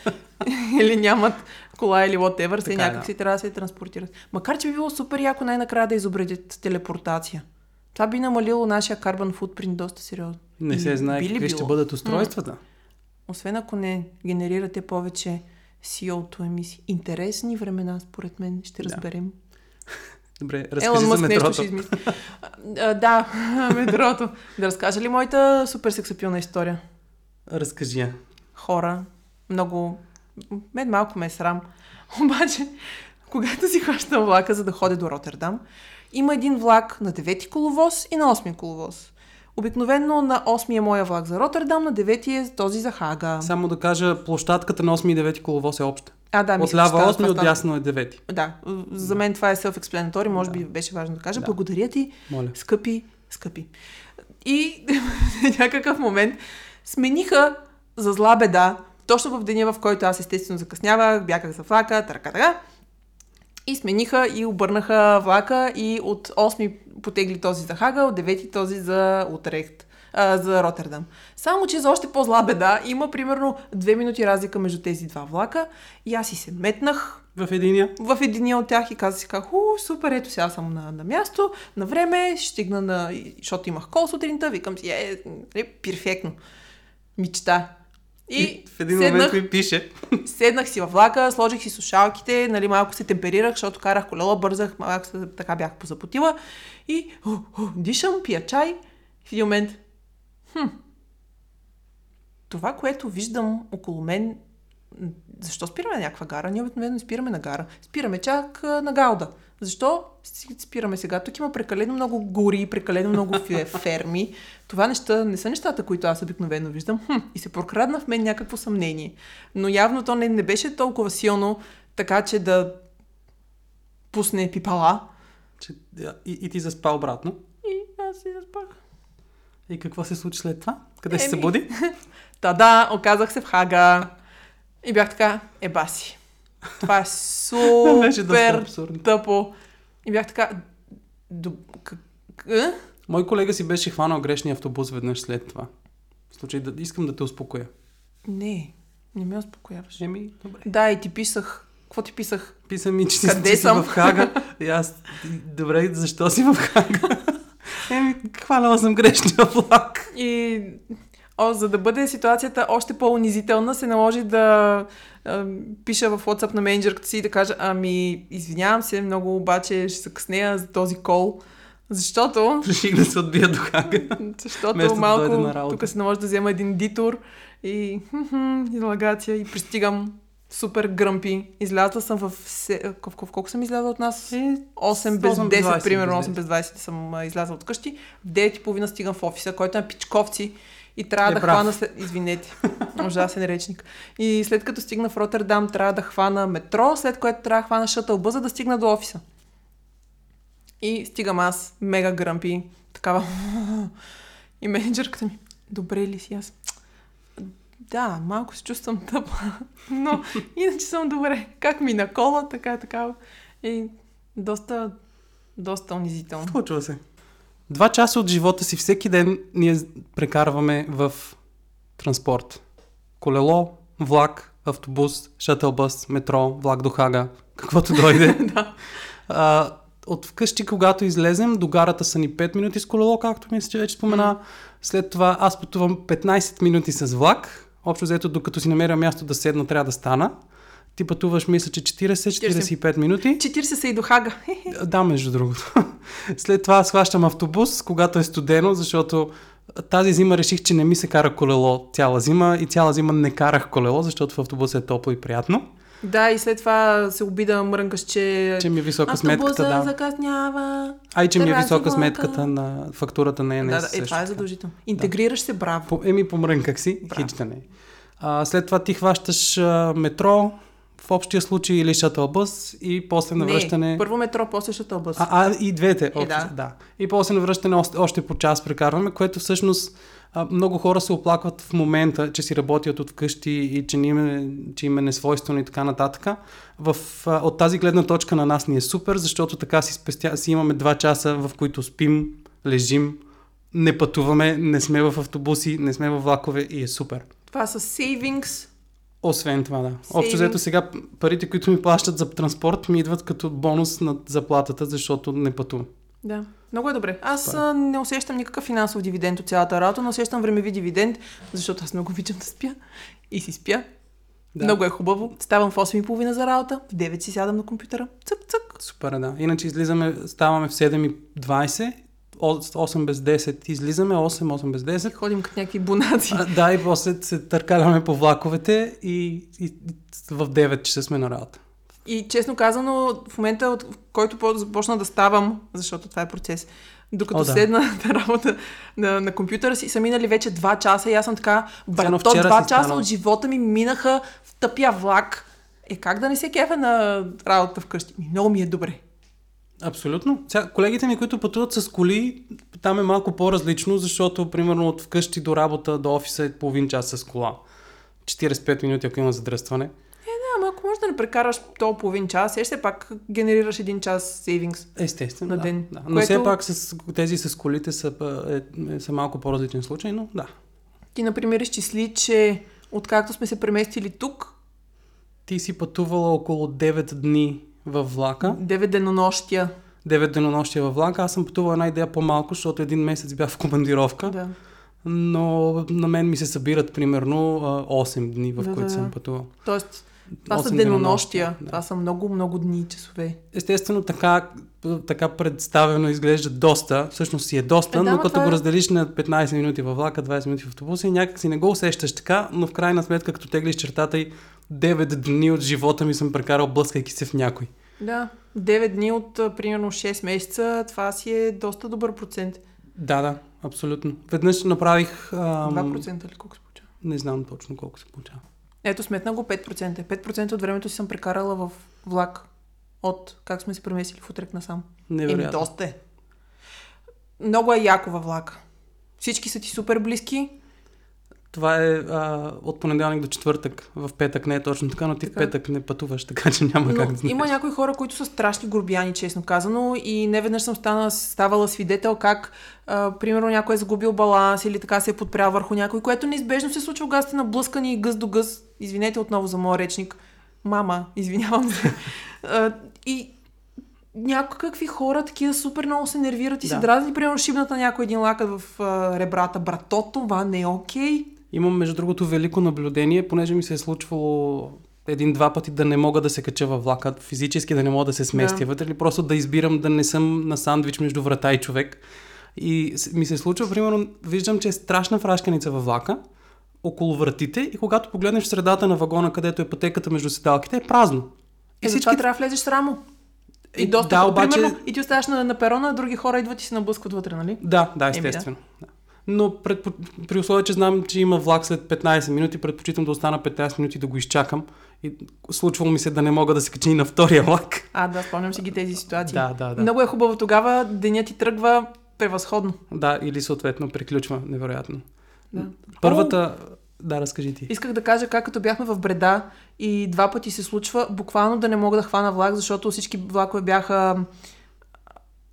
[SPEAKER 2] или нямат кола или whatever, се
[SPEAKER 1] е,
[SPEAKER 2] някак
[SPEAKER 1] да.
[SPEAKER 2] си трябва да се транспортират. Макар, че би било супер яко най-накрая да изобретят телепортация. Това би намалило нашия carbon footprint доста сериозно.
[SPEAKER 1] Не се знае какви ще
[SPEAKER 2] било?
[SPEAKER 1] бъдат устройствата.
[SPEAKER 2] Освен ако не генерирате повече CO2 емисии. Интересни времена, според мен, ще
[SPEAKER 1] Да.
[SPEAKER 2] разберем.
[SPEAKER 1] Добре,
[SPEAKER 2] Елон
[SPEAKER 1] разкажи за
[SPEAKER 2] Мъск нещо
[SPEAKER 1] метрото.
[SPEAKER 2] ще измисли. А, да, метрото. Да разкажа ли моята супер сексапилна история?
[SPEAKER 1] Разкажи я.
[SPEAKER 2] Хора, много... Мен малко ме е срам. Обаче, когато си хващам влака, за да ходя до Роттердам, има един влак на 9-ти коловоз и на 8-ми коловоз. Обикновено на 8-ми е моя влак за Роттердам, на 9-ти е този за Хага.
[SPEAKER 1] Само да кажа, площадката на 8 и 9 коловоз е обща.
[SPEAKER 2] А, да,
[SPEAKER 1] От
[SPEAKER 2] става
[SPEAKER 1] 8 и от дясно е 9.
[SPEAKER 2] Да, за мен това е self-explanatory, може би беше важно да кажа.
[SPEAKER 1] Да.
[SPEAKER 2] Благодаря ти,
[SPEAKER 1] Моля.
[SPEAKER 2] скъпи, скъпи. И някакъв момент смениха за зла беда, точно в деня, в който аз естествено закъснявах, бягах за влака, така, така. И смениха и обърнаха влака и от 8 потегли този за Хага, от 9 този за Утрехт, а, за Роттердам. Само, че за още по-зла беда има примерно 2 минути разлика между тези два влака и аз си се метнах
[SPEAKER 1] В единия.
[SPEAKER 2] в единия от тях и казах си, как, ху, супер, ето сега съм на, на място, на време, ще стигна на... Защото имах кол сутринта, викам си, е, е перфектно. Мечта. И,
[SPEAKER 1] И в един
[SPEAKER 2] седнах,
[SPEAKER 1] момент ми пише.
[SPEAKER 2] седнах си във влака, сложих си слушалките, нали, малко се темперирах, защото карах колела, бързах, малко се, така бях позапотила и о, о, дишам, пия чай. В един момент, хм, това, което виждам около мен, защо спираме на някаква гара? Ние обикновено спираме на гара. Спираме чак на Гауда. Защо спираме сега? Тук има прекалено много гори, прекалено много фе- ферми. Това неща, не са нещата, които аз обикновено виждам. Хм, и се прокрадна в мен някакво съмнение. Но явно то не, не беше толкова силно, така че да пусне пипала.
[SPEAKER 1] Че, и, и ти заспа обратно.
[SPEAKER 2] И аз си заспах.
[SPEAKER 1] И какво се случи след това? Къде се събуди?
[SPEAKER 2] Та да, оказах се в Хага. И бях така, еба си. Това е
[SPEAKER 1] доста
[SPEAKER 2] супер тъпо. И бях така, «Д- к- к- е?
[SPEAKER 1] Мой колега си беше хванал грешния автобус веднъж след това. В случай да искам да те успокоя.
[SPEAKER 2] Не, не ме успокояваш.
[SPEAKER 1] Еми, добре.
[SPEAKER 2] Да, и ти писах. Какво ти писах?
[SPEAKER 1] Писа ми, че,
[SPEAKER 2] Къде
[SPEAKER 1] че си в Хага. И аз, добре, защо си в Хага? Еми, хванала съм грешния влак.
[SPEAKER 2] И о, за да бъде ситуацията още по-унизителна, се наложи да а, пиша в WhatsApp на менеджерката си и да кажа, ами, извинявам се, много обаче ще се къснея за този кол, защото,
[SPEAKER 1] Реших да се отбия до Хага.
[SPEAKER 2] защото
[SPEAKER 1] да
[SPEAKER 2] малко
[SPEAKER 1] работа.
[SPEAKER 2] тук се наложи да взема един дитур и излагация и пристигам супер гръмпи. Излязла съм в... се- колко съм излязла от нас? 8 без
[SPEAKER 1] 8 без
[SPEAKER 2] 10,
[SPEAKER 1] 20,
[SPEAKER 2] примерно
[SPEAKER 1] без
[SPEAKER 2] 8 без 20 съм излязла от къщи. В 9.30 стигам в офиса, който е на пичковци и трябва
[SPEAKER 1] Е,
[SPEAKER 2] да
[SPEAKER 1] прав.
[SPEAKER 2] хвана след... Извинете, ужасен речник. И след като стигна в Роттердам, трябва да хвана метро, след което трябва да хвана шътълба, за да стигна до офиса. И стигам аз, мега гръмпи, такава. И менеджерката ми, добре ли си аз? Да, малко се чувствам тъпа, но иначе съм добре. Как ми на кола, така, така. И доста, доста унизително.
[SPEAKER 1] Случва се. Два часа от живота си всеки ден ние прекарваме в транспорт. Колело, влак, автобус, шатълбъс, метро, влак до Хага, каквото дойде.
[SPEAKER 2] да.
[SPEAKER 1] а, от вкъщи, когато излезем, до гарата са ни 5 минути с колело, както мисля, че вече спомена. След това аз пътувам 15 минути с влак. Общо взето, докато си намеря място да седна, трябва да стана. Ти пътуваш, мисля, че 40-45 минути.
[SPEAKER 2] 40 са и до Хага.
[SPEAKER 1] Да, между другото. След това аз хващам автобус, когато е студено, защото тази зима реших, че не ми се кара колело цяла зима и цяла зима не карах колело, защото в автобуса е топло и приятно.
[SPEAKER 2] Да, и след това се обида мрънкаш, че...
[SPEAKER 1] Че ми е висока сметката, да.
[SPEAKER 2] закъснява.
[SPEAKER 1] А и че ми е висока сметката на фактурата на ЕНС.
[SPEAKER 2] Да, да, е, това е задължително. Интегрираш се, браво.
[SPEAKER 1] По, еми помрънках си,
[SPEAKER 2] Браво.
[SPEAKER 1] хич да не. А, след това ти хващаш а, метро, в общия случай или шатълбъс и после навръщане...
[SPEAKER 2] Не, първо метро, после шатълбъс.
[SPEAKER 1] А, а и двете.
[SPEAKER 2] Е,
[SPEAKER 1] общо,
[SPEAKER 2] да.
[SPEAKER 1] да. И после навръщане още, още по час прекарваме, което всъщност много хора се оплакват в момента, че си работят от вкъщи и че, ни, им- че им е несвойствено и така нататък. В, от тази гледна точка на нас ни е супер, защото така си, спестя, си имаме два часа, в които спим, лежим, не пътуваме, не сме в автобуси, не сме в влакове и е супер.
[SPEAKER 2] Това са savings.
[SPEAKER 1] Освен това, да. Общо взето сега парите, които ми плащат за транспорт, ми идват като бонус над заплатата, защото не пътувам.
[SPEAKER 2] Да, много е добре. Аз
[SPEAKER 1] Това
[SPEAKER 2] а, не усещам никакъв финансов дивиденд от цялата работа, но усещам времеви дивиденд, защото аз много обичам да спя и си спя.
[SPEAKER 1] Да.
[SPEAKER 2] Много е хубаво. Ставам в 8.30 за работа, в 9 си сядам на компютъра. Цък, цък.
[SPEAKER 1] Супер, е, да. Иначе излизаме, ставаме в 7.20, от 8 без 10 излизаме, 8, 8 без 10.
[SPEAKER 2] Ходим като някакви бунаци.
[SPEAKER 1] А, да, и после се търкаляме по влаковете и, и, и в 9 часа сме на работа.
[SPEAKER 2] И честно казано, в момента, от който по- започна да ставам, защото това е процес, докато
[SPEAKER 1] О, да.
[SPEAKER 2] седна на работа на, на компютъра си, са минали вече 2 часа и аз съм така, брато,
[SPEAKER 1] вчера
[SPEAKER 2] 2
[SPEAKER 1] си
[SPEAKER 2] часа
[SPEAKER 1] станал.
[SPEAKER 2] от живота ми минаха в тъпия влак. Е, как да не се кефа на работа вкъщи? Много ми е добре.
[SPEAKER 1] Абсолютно. Сега, колегите ми, които пътуват с коли, там е малко по-различно, защото, примерно, от вкъщи до работа, до офиса е половин час с кола. 45 минути, ако има задръстване.
[SPEAKER 2] Да, ама ако можеш да не прекараш то половин час, е, все пак генерираш един час сейвингс.
[SPEAKER 1] Естествено,
[SPEAKER 2] На
[SPEAKER 1] да,
[SPEAKER 2] ден.
[SPEAKER 1] да. Но
[SPEAKER 2] Което-
[SPEAKER 1] все пак с, тези с колите са, е, е, са малко по-различен случай, но да.
[SPEAKER 2] Ти, например, изчисли, че откакто сме се преместили тук,
[SPEAKER 1] Ти си пътувала около 9 дни във влака.
[SPEAKER 2] 9 денонощия.
[SPEAKER 1] 9 денонощия във влака. Аз съм пътувала една идея по-малко, защото един месец бях в командировка.
[SPEAKER 2] Да.
[SPEAKER 1] Но на мен ми се събират примерно а, 8 дни, в
[SPEAKER 2] Да,
[SPEAKER 1] които
[SPEAKER 2] да,
[SPEAKER 1] съм пътувал.
[SPEAKER 2] Тоест, това са
[SPEAKER 1] 8
[SPEAKER 2] денонощия.
[SPEAKER 1] да.
[SPEAKER 2] Това са много, много дни и часове.
[SPEAKER 1] Естествено, така, така представено изглежда доста, всъщност си е доста,
[SPEAKER 2] Е, да,
[SPEAKER 1] но като
[SPEAKER 2] това
[SPEAKER 1] го
[SPEAKER 2] е-
[SPEAKER 1] разделиш на 15 минути във влака, 20 минути в автобуса и някак си не го усещаш така, но в крайна сметка, като теглиш чертата и 9 дни от живота ми съм прекарал блъскайки се в някой.
[SPEAKER 2] Да, 9 дни от примерно 6 месеца, това си е доста добър процент.
[SPEAKER 1] Да, да, абсолютно. Веднъж направих... Ам,
[SPEAKER 2] 2% или колко се получава?
[SPEAKER 1] Не знам точно колко се получава.
[SPEAKER 2] Ето, сметна го 5%. 5% от времето си съм прекарала в влак от как сме се преместили в утрек насам. Еми,
[SPEAKER 1] Невероятно.
[SPEAKER 2] доста е. Много е яко във влака. Всички са ти супер близки.
[SPEAKER 1] Това е а, от понеделник до четвъртък. В петък не е точно така, но ти
[SPEAKER 2] Така.
[SPEAKER 1] в петък не пътуваш, така че няма
[SPEAKER 2] Но
[SPEAKER 1] как да знаеш.
[SPEAKER 2] има някои хора, които са страшни горбяни, честно казано, и не веднъж съм стана, ставала свидетел как, а, примерно, някой е загубил баланс или така се е подпрял върху някой, което неизбежно се случва, когато сте наблъскани гъс до гъс. Извинете отново за моя речник. Мама, извинявам се. А, и някакви хора такива супер много се нервират и се
[SPEAKER 1] Да.
[SPEAKER 2] дразни, примерно шибната някой един лакът в а, ребрата. Брато, това не е окей.
[SPEAKER 1] Имам, между другото, велико наблюдение, понеже ми се е случвало един-два пъти да не мога да се кача във влака, физически да не мога да се сместя
[SPEAKER 2] Да.
[SPEAKER 1] вътре, или просто да избирам да не съм на сандвич между врата и човек. И ми се случва, примерно, виждам, че е страшна фрашканица във влака, около вратите и когато погледнеш в средата на вагона, където е пътеката между седалките, е празно.
[SPEAKER 2] И е, затова трябва да влезеш с рамо. И,
[SPEAKER 1] И
[SPEAKER 2] доста,
[SPEAKER 1] да, обаче-
[SPEAKER 2] примерно, и ти оставаш на, на перона, а други хора идват и се наблъскват вътре, нали?
[SPEAKER 1] Да, да,
[SPEAKER 2] Еми, да.
[SPEAKER 1] Но предпо... при условие, че знам, че има влак след 15 минути, предпочитам да остана 15 минути да го изчакам. И случвало ми се да не мога да се качи на втория влак.
[SPEAKER 2] А, да, спомням си ги тези ситуации.
[SPEAKER 1] Да, да, да.
[SPEAKER 2] Много е хубаво тогава, денят ти тръгва превъзходно.
[SPEAKER 1] Да, или съответно приключва невероятно.
[SPEAKER 2] Да.
[SPEAKER 1] Първата... Да, разкажи ти.
[SPEAKER 2] Исках да кажа как като бяхме в Бреда и два пъти се случва буквално да не мога да хвана влак, защото всички влакове бяха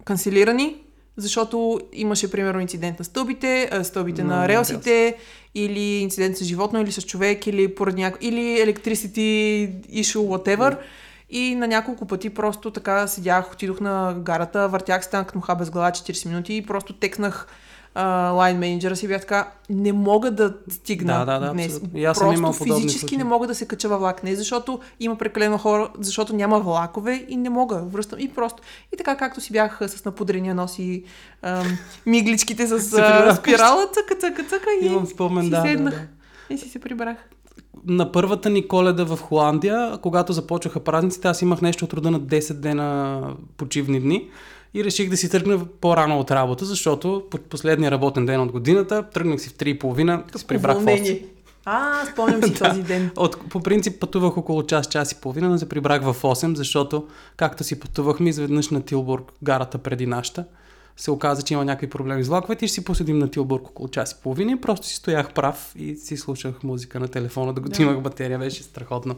[SPEAKER 2] канцелирани, защото имаше примерно инцидент на стълбите, стълбите
[SPEAKER 1] На
[SPEAKER 2] на релсите, или инцидент с животно, или с човек, или поради няко... или electricity issue, whatever. И на няколко пъти просто така седях, отидох на гарата, въртях се там като муха без глава 40 минути и просто текнах лайн менеджера си бях така, не мога да стигна
[SPEAKER 1] Да, да, да,
[SPEAKER 2] днес.
[SPEAKER 1] абсолютно. И аз
[SPEAKER 2] Просто
[SPEAKER 1] имал
[SPEAKER 2] физически
[SPEAKER 1] случаи.
[SPEAKER 2] не мога да се кача във влак. Не защото има прекалено хора, защото няма влакове и не мога. Връщам и просто. И така както си бях с напудрения нос и ам, мигличките с а, спирала, цъка, цъка, цъка и
[SPEAKER 1] Имам спомен,
[SPEAKER 2] си
[SPEAKER 1] да, да,
[SPEAKER 2] седнах.
[SPEAKER 1] да.
[SPEAKER 2] И си се прибрах.
[SPEAKER 1] На първата ни коледа в Холандия, когато започваха празниците, аз имах нещо от рода на 10 дена почивни дни и реших да си тръгна по-рано от работа, защото по последния работен ден от годината тръгнах си в 3.30, се прибрах в 8.
[SPEAKER 2] Уволнение. А, спомням си този ден.
[SPEAKER 1] От, по принцип пътувах около час, час и половина, но се прибрах в 8, защото както си пътувахме изведнъж на Тилбург, гарата преди нашата, се оказа, че има някакви проблеми с влаковете и ще си поседим на Тилбург около час и половина и просто си стоях прав и си слушах музика на телефона, докато
[SPEAKER 2] Да.
[SPEAKER 1] имах батерия. Беше страхотно.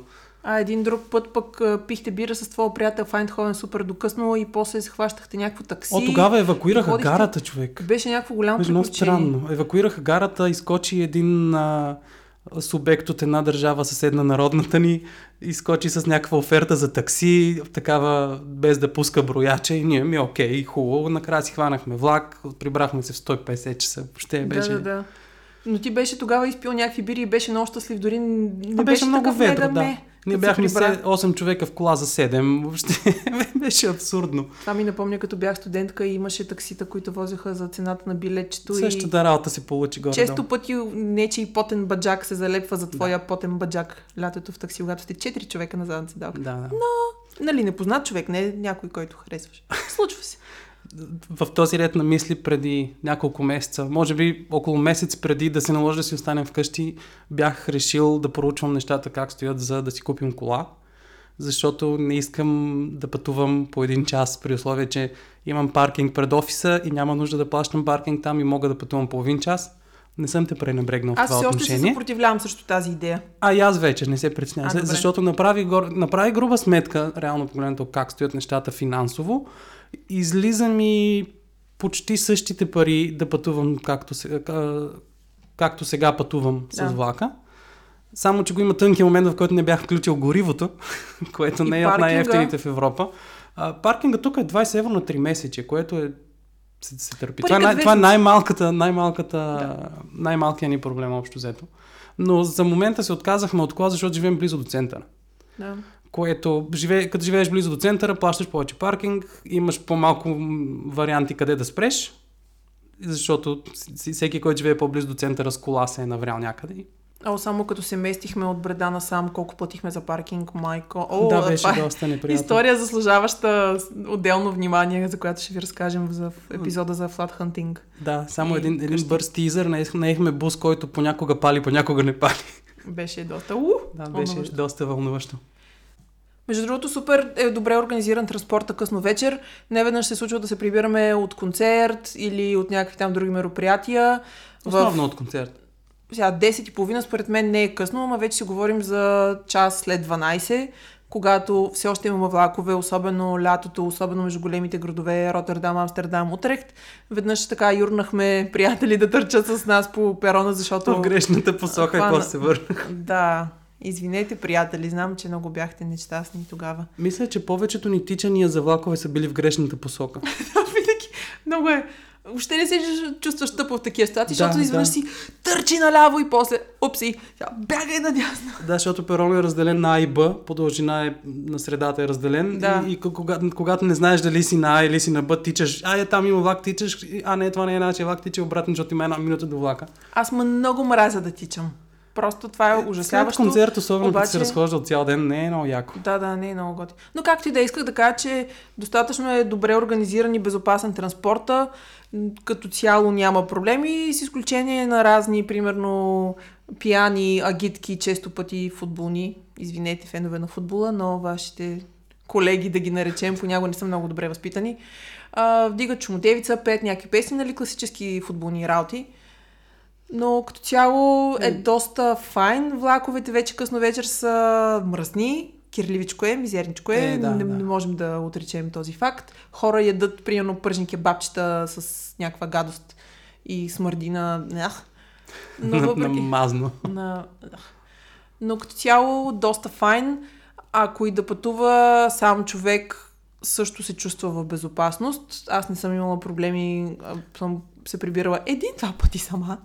[SPEAKER 2] А един друг път пък пихте бира с твоя приятел в Айндховен супер докъсно и после се хващахте някакво такси.
[SPEAKER 1] О, тогава евакуираха
[SPEAKER 2] ходихте-
[SPEAKER 1] гарата, човек.
[SPEAKER 2] Беше някакво голямо
[SPEAKER 1] Беше много странно. Евакуираха гарата, изкочи един а, субект от една държава, съседна народната ни, изкочи с някаква оферта за такси, такава без да пуска брояча и ние ми окей, хубаво. Накрая си хванахме влак, прибрахме се в 150 часа. Въобще беше...
[SPEAKER 2] Да, да, да. Но ти беше тогава изпил някакви бири и беше много щастлив. Дори не
[SPEAKER 1] А беше много ведро, да.
[SPEAKER 2] ме,
[SPEAKER 1] Ние бяхме
[SPEAKER 2] прибра.
[SPEAKER 1] се 8 човека в кола за 7. Въобще беше абсурдно.
[SPEAKER 2] Това ми напомня, като бях студентка и имаше таксита, които возеха за цената на билетчето. и...
[SPEAKER 1] Същата работа се получи горе.
[SPEAKER 2] Често пъти нечи потен баджак се залепва за твоя потен баджак лятото в такси, когато сте 4 човека на задната седалка.
[SPEAKER 1] Да, да.
[SPEAKER 2] Нали, непознат човек, не някой, който харесваш. Случва се.
[SPEAKER 1] В този ред на мисли преди няколко месеца, може би около месец преди да се наложи да си останем вкъщи, бях решил да проучвам нещата как стоят за да си купим кола, защото не искам да пътувам по един час при условие, че имам паркинг пред офиса и няма нужда да плащам паркинг там и мога да пътувам половин час. Не съм те пренебрегнал в
[SPEAKER 2] Аз
[SPEAKER 1] това
[SPEAKER 2] все още се
[SPEAKER 1] отношение.
[SPEAKER 2] съпротивлявам срещу тази идея.
[SPEAKER 1] А и аз вече не се притеснявам, защото направи, направи груба сметка, реално погледнато как стоят нещата финансово. Излиза ми почти същите пари да пътувам както, се... ка- както сега пътувам с
[SPEAKER 2] Да.
[SPEAKER 1] влака. Само, че го има тънкия момент, в който не бях включил горивото, което не е от най-ефтините в Европа. А, паркинга тук е 20 евро на 3 месече, което е се, се търпи.
[SPEAKER 2] Пари
[SPEAKER 1] Това е, най- това е
[SPEAKER 2] вестници.
[SPEAKER 1] най-малката, най-малката, най-малкият ни проблем общо взето. Но за момента се отказахме от кола, защото живеем близо до центъра.
[SPEAKER 2] Да.
[SPEAKER 1] Което, живее, като живееш близо до центъра, плащаш повече паркинг, имаш по-малко варианти къде да спреш, защото всеки, който живее по-близо до центъра с кола се е наврял някъде.
[SPEAKER 2] О, само като се местихме от бреда на сам, колко платихме за паркинг, майко. О,
[SPEAKER 1] да, беше
[SPEAKER 2] това е
[SPEAKER 1] доста неприятно.
[SPEAKER 2] История заслужаваща отделно внимание, за която ще ви разкажем за епизода за Flat Hunting.
[SPEAKER 1] Да, само
[SPEAKER 2] И
[SPEAKER 1] един, един
[SPEAKER 2] къщи.
[SPEAKER 1] бърз тизър, наех- наехме бус, който понякога пали, понякога не пали.
[SPEAKER 2] Беше доста... У,
[SPEAKER 1] Да, беше
[SPEAKER 2] вълнуващо.
[SPEAKER 1] доста вълнуващо.
[SPEAKER 2] Между другото, супер е добре организиран транспорта късно вечер. Не веднъж се случва да се прибираме от концерт или от някакви там други мероприятия.
[SPEAKER 1] Основно
[SPEAKER 2] В
[SPEAKER 1] от концерт.
[SPEAKER 2] сега 10 и половина според мен не е късно, но вече си говорим за час след 12, когато все още имаме влакове, особено лятото, особено между големите градове Роттердам, Амстердам, Утрехт. Веднъж така юрнахме приятели да търчат с нас по перона, защото...
[SPEAKER 1] В грешната посока и
[SPEAKER 2] хвана-
[SPEAKER 1] после се върна.
[SPEAKER 2] Да, извинете, приятели, знам, че много бяхте нещастни тогава.
[SPEAKER 1] Мисля, че повечето ни тичания за влакове са били в грешната посока.
[SPEAKER 2] Винаги. Много е. Въобще не се чувстваш тъпо в такива ситуации,
[SPEAKER 1] Да,
[SPEAKER 2] защото изведнъж
[SPEAKER 1] да.
[SPEAKER 2] си търчи наляво и после, сега бягай надясно.
[SPEAKER 1] Да, защото перон е разделен на А и Б, по дължина е на средата е разделен.
[SPEAKER 2] Да.
[SPEAKER 1] И, и когато, когато не знаеш дали си на А или си на Б, тичаш, а е там има влак, тичаш, а не, това не е нашия влак, тича обратно, защото има една минута до влака.
[SPEAKER 2] Аз много мразя да тичам. Просто това е
[SPEAKER 1] След
[SPEAKER 2] ужасяващо.
[SPEAKER 1] концерт, особено като се
[SPEAKER 2] обаче-
[SPEAKER 1] разхожда цял ден, не е много яко.
[SPEAKER 2] Да, да, не е много готи. Но както и да е, исках да кажа, че достатъчно е добре организиран и безопасен транспорта. Като цяло няма проблеми, с изключение на разни, примерно, пияни, агитки, често пъти футболни. Извинете, фенове на футбола, но вашите колеги, да ги наречем, понякога не са много добре възпитани. А, вдигат чумотевица, пеят някакви песни, нали, класически футболни работи. Но като цяло е доста файн. Влаковете вече късно вечер са мръсни. Кирливичко е, мизерничко е.
[SPEAKER 1] Е, да,
[SPEAKER 2] не,
[SPEAKER 1] да.
[SPEAKER 2] не можем да отречем този факт. Хора ядат, примерно, пържни кебабчета с някаква гадост и смърди на... Ах. Но
[SPEAKER 1] На, на
[SPEAKER 2] въпреки...
[SPEAKER 1] мазно.
[SPEAKER 2] на... Но като цяло доста файн. Ако и да пътува сам човек, също се чувства в безопасност. Аз не съм имала проблеми, съм се прибирала един-два пъти сама.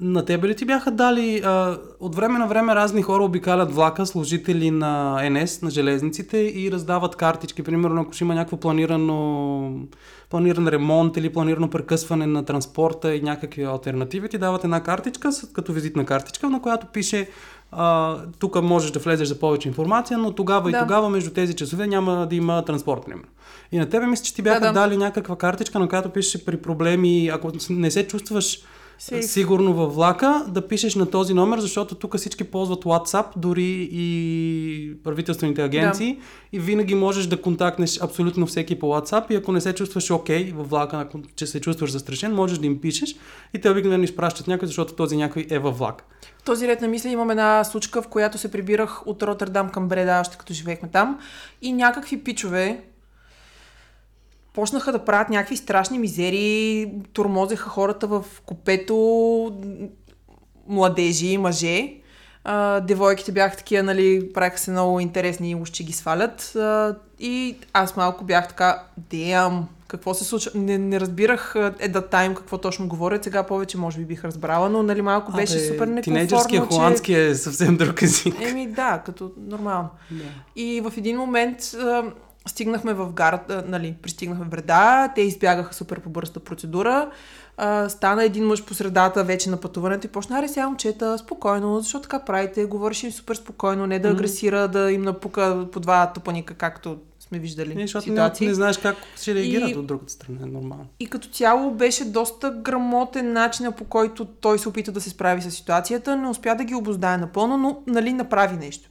[SPEAKER 1] На тебе ли ти бяха дали а, от време на време разни хора обикалят влака, служители на НС, на железниците и раздават картички. Примерно, ако ще има някакво планирано, планиран ремонт или планирано прекъсване на транспорта и някакви альтернативи, ти дават една картичка, като визитна картичка, на която пише тук можеш да влезеш за повече информация, но тогава
[SPEAKER 2] Да.
[SPEAKER 1] и тогава между тези часове няма да има транспорт, примерно. И на тебе мисля, че ти бяха
[SPEAKER 2] Да, да.
[SPEAKER 1] дали някаква картичка, на която пише при проблеми, ако не се чувстваш
[SPEAKER 2] Сейф.
[SPEAKER 1] сигурно във влака, да пишеш на този номер, защото тук всички ползват WhatsApp, дори и правителствените агенции да. и винаги можеш да контактнеш абсолютно всеки по WhatsApp и ако не се чувстваш окей okay, във влака, че се чувстваш застрашен, можеш да им пишеш и те обикновено изпращат някой, защото този някой е във влак.
[SPEAKER 2] В този ред на мисли имам една случка, в която се прибирах от Роттердам към Бреда, още като живеехме там и някакви пичове, почнаха да правят някакви страшни мизери, турмозеха хората в купето, младежи, мъже. А, девойките бяха такива, нали, правиха се много интересни и още ги свалят. А, и аз малко бях така, деям, какво се случва. Не, не разбирах е да тайм какво точно говорят. Сега повече може би бих разбрала, но нали малко беше Абе, супер некомфортно.
[SPEAKER 1] Тинейджърския холандски че... е съвсем друг език.
[SPEAKER 2] Еми да, като нормално. Да. И в един момент стигнахме в гарата, нали, пристигнахме в Бреда, те избягаха супер по бързата процедура. А, стана един мъж по средата вече на пътуването и почна, аре сега момчета, спокойно, защо така правите, говориш им супер спокойно, не да агресира, да им напука по два тъпаника, както сме виждали
[SPEAKER 1] не, защото ситуации. Не, не знаеш как ще реагират и, от другата страна, е нормално.
[SPEAKER 2] И като цяло беше доста грамотен начинът по който той се опита да се справи с ситуацията, не успя да ги обоздае напълно, но нали направи нещо.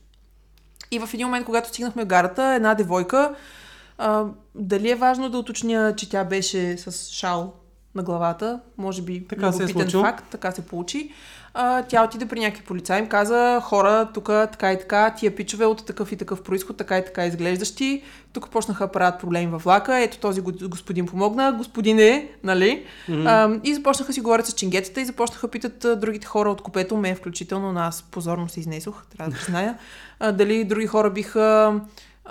[SPEAKER 2] И в един момент, когато стигнахме гарата, една девойка, а, дали е важно да уточня, че тя беше с шал на главата, може би
[SPEAKER 1] така се е
[SPEAKER 2] факт, така се получи. А, тя отиде при някакви полицаи, им каза, хора, тук така и така, тия пичове от такъв и такъв происход, така и така изглеждащи. Тук почнаха да правят проблеми във влака, ето този господин помогна, господин е, нали? Mm-hmm. А, и започнаха си говорят с чингетата и започнаха питат другите хора от купето, мен включително, но аз позорно се изнесох, трябва да призная, дали други хора биха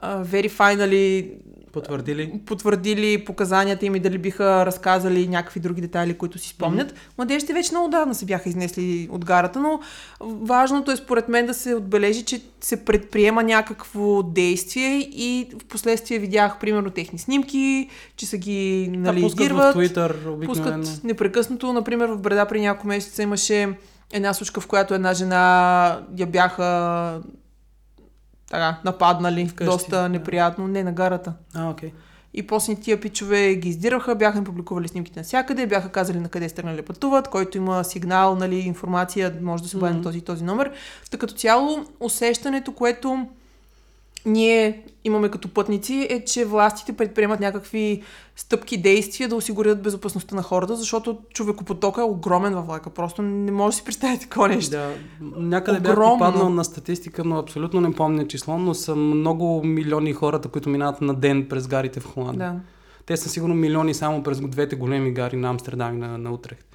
[SPEAKER 2] verify, нали,
[SPEAKER 1] Потвърдили?
[SPEAKER 2] Потвърдили показанията им и дали биха разказали някакви други детайли, които си спомнят. Mm-hmm. Младежите вече много давно се бяха изнесли от гарата, но важното е според мен да се отбележи, че се предприема някакво действие и в последствие видях примерно техни снимки, че са ги нали, да,
[SPEAKER 1] пускат в Twitter,
[SPEAKER 2] пускат непрекъснато. Например, в Бреда при няколко месеца имаше една случка, в която една жена я бяха така, нападнали Вкъщи, доста неприятно. Не, на гарата.
[SPEAKER 1] А, окей. Okay.
[SPEAKER 2] И после тия пичове ги издираха, бяха им публикували снимките навсякъде, бяха казали на къде сте пътуват, който има сигнал, нали, информация, може да се обади mm-hmm. на този този номер. Та като цяло усещането, което ние имаме като пътници е, че властите предприемат някакви стъпки, действия да осигурят безопасността на хората, защото човекопотока е огромен във влака. Просто не може да си представите такова нещо.
[SPEAKER 1] Да, някъде Огромно. бях попаднал на статистика, но абсолютно не помня число, но са много милиони хората, които минават на ден през гарите в Холандия. Да. Те са сигурно милиони само през двете големи гари на Амстердам и на, на Утрехт.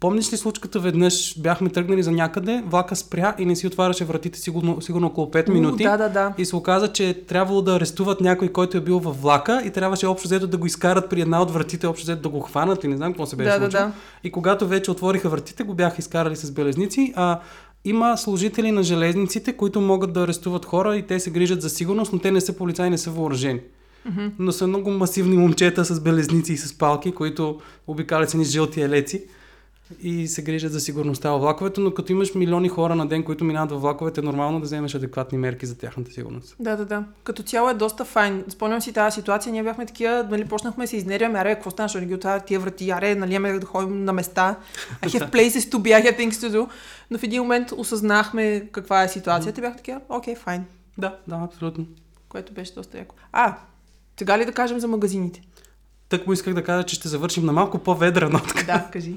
[SPEAKER 1] Помниш ли случката веднъж бяхме тръгнали за някъде, влака спря и не си отваряше вратите сигурно, сигурно около 5 минути.
[SPEAKER 2] да, да, да.
[SPEAKER 1] И се оказа, че е трябвало да арестуват някой, който е бил във влака и трябваше общо взето да го изкарат при една от вратите, общо взето да го хванат и не знам какво се беше
[SPEAKER 2] да,
[SPEAKER 1] случило.
[SPEAKER 2] Да, да.
[SPEAKER 1] И когато вече отвориха вратите, го бяха изкарали с белезници. А, има служители на железниците, които могат да арестуват хора и те се грижат за сигурност, но те не са полицаи, не са въоръжени. Mm-hmm. Но са много масивни момчета с белезници и с палки, които обикалят с ни жълти елеци и се грижат за сигурността във влаковете, но като имаш милиони хора на ден, които минават във влаковете, е нормално да вземеш адекватни мерки за тяхната сигурност.
[SPEAKER 2] Да, да, да. Като цяло е доста файн. Спомням си тази ситуация, ние бяхме такива, нали, почнахме се изнервяме, аре, какво стана, ще ги от тия врати, аре, нали, имаме да ходим на места. I have places to be, I have things to do. Но в един момент осъзнахме каква е ситуацията и бях такива, окей, okay, файн.
[SPEAKER 1] Да, да, абсолютно.
[SPEAKER 2] Което беше доста яко. А, сега ли да кажем за магазините?
[SPEAKER 1] Тък му исках да кажа, че ще завършим на малко по-ведра нотка.
[SPEAKER 2] Да, кажи.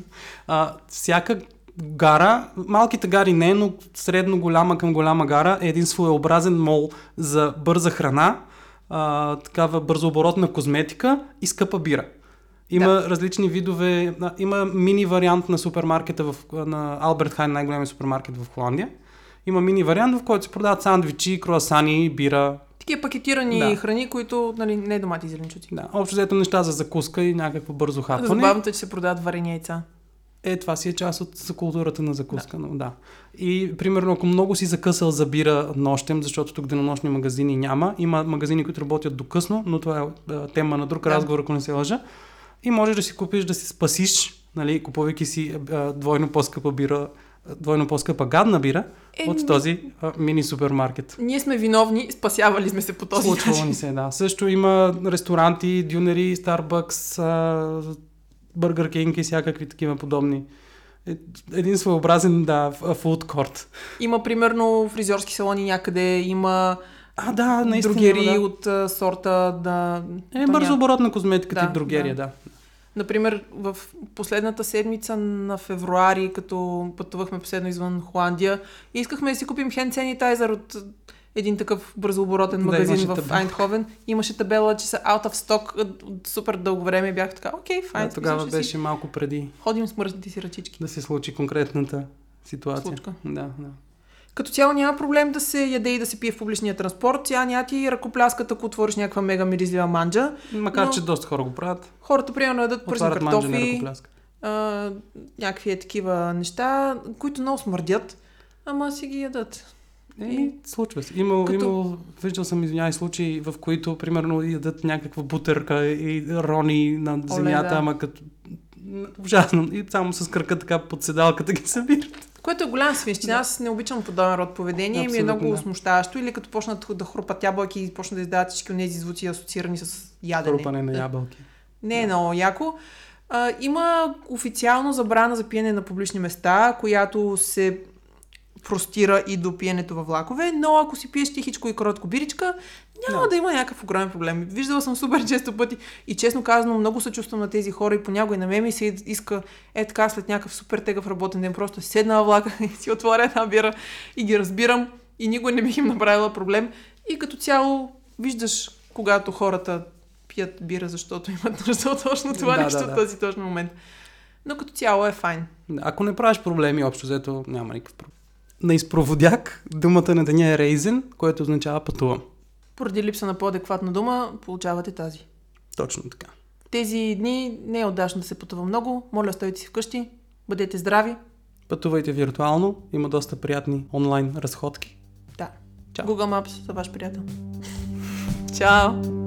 [SPEAKER 1] А, всяка гара, малките гари не, но средно голяма към голяма гара е един своеобразен мол за бърза храна, а, такава бързооборотна козметика и скъпа бира. Има да. различни видове, има мини вариант на супермаркета в, на Алберт Хайн, най-големия супермаркет в Холандия. Има мини вариант, в който се продават сандвичи, круасани, бира,
[SPEAKER 2] Такива пакетирани да. храни, които нали, не е домати и зеленчуци.
[SPEAKER 1] Да, общо взето неща за закуска и някакво бързо хапване.
[SPEAKER 2] Забавното е, че се продават варени яйца.
[SPEAKER 1] Е, това си е част от културата на закуска, да. но да. И, примерно, ако много си закъсал за бира нощем, защото тук денонощни магазини няма, има магазини, които работят до късно, но това е тема на друг да. разговор, ако не се лъжа. И можеш да си купиш, да си спасиш, нали, купувайки си двойно по-скъпа бира двойно по-скъпа гадна бира е, от този а, мини супермаркет.
[SPEAKER 2] Ние сме виновни, спасявали сме се по този
[SPEAKER 1] Случвало начин. ни се, да. Също има ресторанти, дюнери, Starbucks, Burger King и всякакви такива подобни Е, Един своеобразен, да, фуд корт.
[SPEAKER 2] Има примерно фризьорски салони някъде, има
[SPEAKER 1] А, да, наистина.
[SPEAKER 2] другери
[SPEAKER 1] да.
[SPEAKER 2] от а, сорта да...
[SPEAKER 1] Е, бързо
[SPEAKER 2] няма-
[SPEAKER 1] оборотна козметика,
[SPEAKER 2] Да,
[SPEAKER 1] тип другерия, да.
[SPEAKER 2] Например, в последната седмица на февруари, като пътувахме последно извън Холандия, искахме да си купим хенд санитайзер от един такъв бързооборотен
[SPEAKER 1] Да,
[SPEAKER 2] магазин
[SPEAKER 1] имаше
[SPEAKER 2] в
[SPEAKER 1] табела.
[SPEAKER 2] Айндховен. Имаше табела, че са out of stock от- супер дълго време и бях така, окей, файн.
[SPEAKER 1] да тогава беше малко преди
[SPEAKER 2] Си ходим с мръсните си ръчички.
[SPEAKER 1] да се случи конкретната ситуация.
[SPEAKER 2] Случка.
[SPEAKER 1] Да, да.
[SPEAKER 2] Като цяло няма проблем да се яде и да се пие в публичния транспорт. Тя няма ти ръкопляскат, ако отвориш някаква мега миризлива манджа.
[SPEAKER 1] Макар,
[SPEAKER 2] Но-
[SPEAKER 1] че доста хора го правят.
[SPEAKER 2] Хората примерно ядат пръсни картофи, а, някакви е такива неща, които много смърдят, ама си ги ядат.
[SPEAKER 1] Еми, случва се. Имал,
[SPEAKER 2] Като-
[SPEAKER 1] имал, виждал съм, извинявай, случаи, в които, примерно, ядат някаква бутърка и рони на земята,
[SPEAKER 2] да.
[SPEAKER 1] ама като... Ужасно. И само с кръка така под седалката ги събират.
[SPEAKER 2] Което е голям свинщина. Аз не обичам подобен род поведение и ми е
[SPEAKER 1] Абсолютно,
[SPEAKER 2] много
[SPEAKER 1] да.
[SPEAKER 2] смущаващо. Или като почнат да хрупат ябълки и почнат да издават всички от тези звуци, асоциирани с ядене.
[SPEAKER 1] Трупане на ябълки.
[SPEAKER 2] Не е много яко. А, има официално забрана за пиене на публични места, която се простира и до пиенето във влакове, но ако си пиеш тихичко и коротко биричка, няма
[SPEAKER 1] Да.
[SPEAKER 2] да има някакъв огромен проблем. Виждала съм супер често пъти и честно казано много се чувствам на тези хора и понякога и на мен ми се иска е така след някакъв супер тегъв работен ден, просто седна във влака и си отворя една бира и ги разбирам и никога не бих им направила проблем. И като цяло виждаш, когато хората пият бира, защото имат нужда от точно това
[SPEAKER 1] Да,
[SPEAKER 2] нещо
[SPEAKER 1] да,
[SPEAKER 2] в
[SPEAKER 1] да.
[SPEAKER 2] този точно момент. Но като цяло е файн.
[SPEAKER 1] Ако не правиш проблеми, общо взето няма никакъв проблем. На изпроводяк думата на деня е рейзен, което означава пътувам.
[SPEAKER 2] Поради липса на по-адекватна дума, получавате тази.
[SPEAKER 1] Точно така.
[SPEAKER 2] Тези дни не е удачно да се пътува много. Моля, оставайте си вкъщи. Бъдете здрави.
[SPEAKER 1] Пътувайте виртуално, има доста приятни онлайн разходки.
[SPEAKER 2] Да.
[SPEAKER 1] Чао.
[SPEAKER 2] Google Maps за ваш приятел. Чао!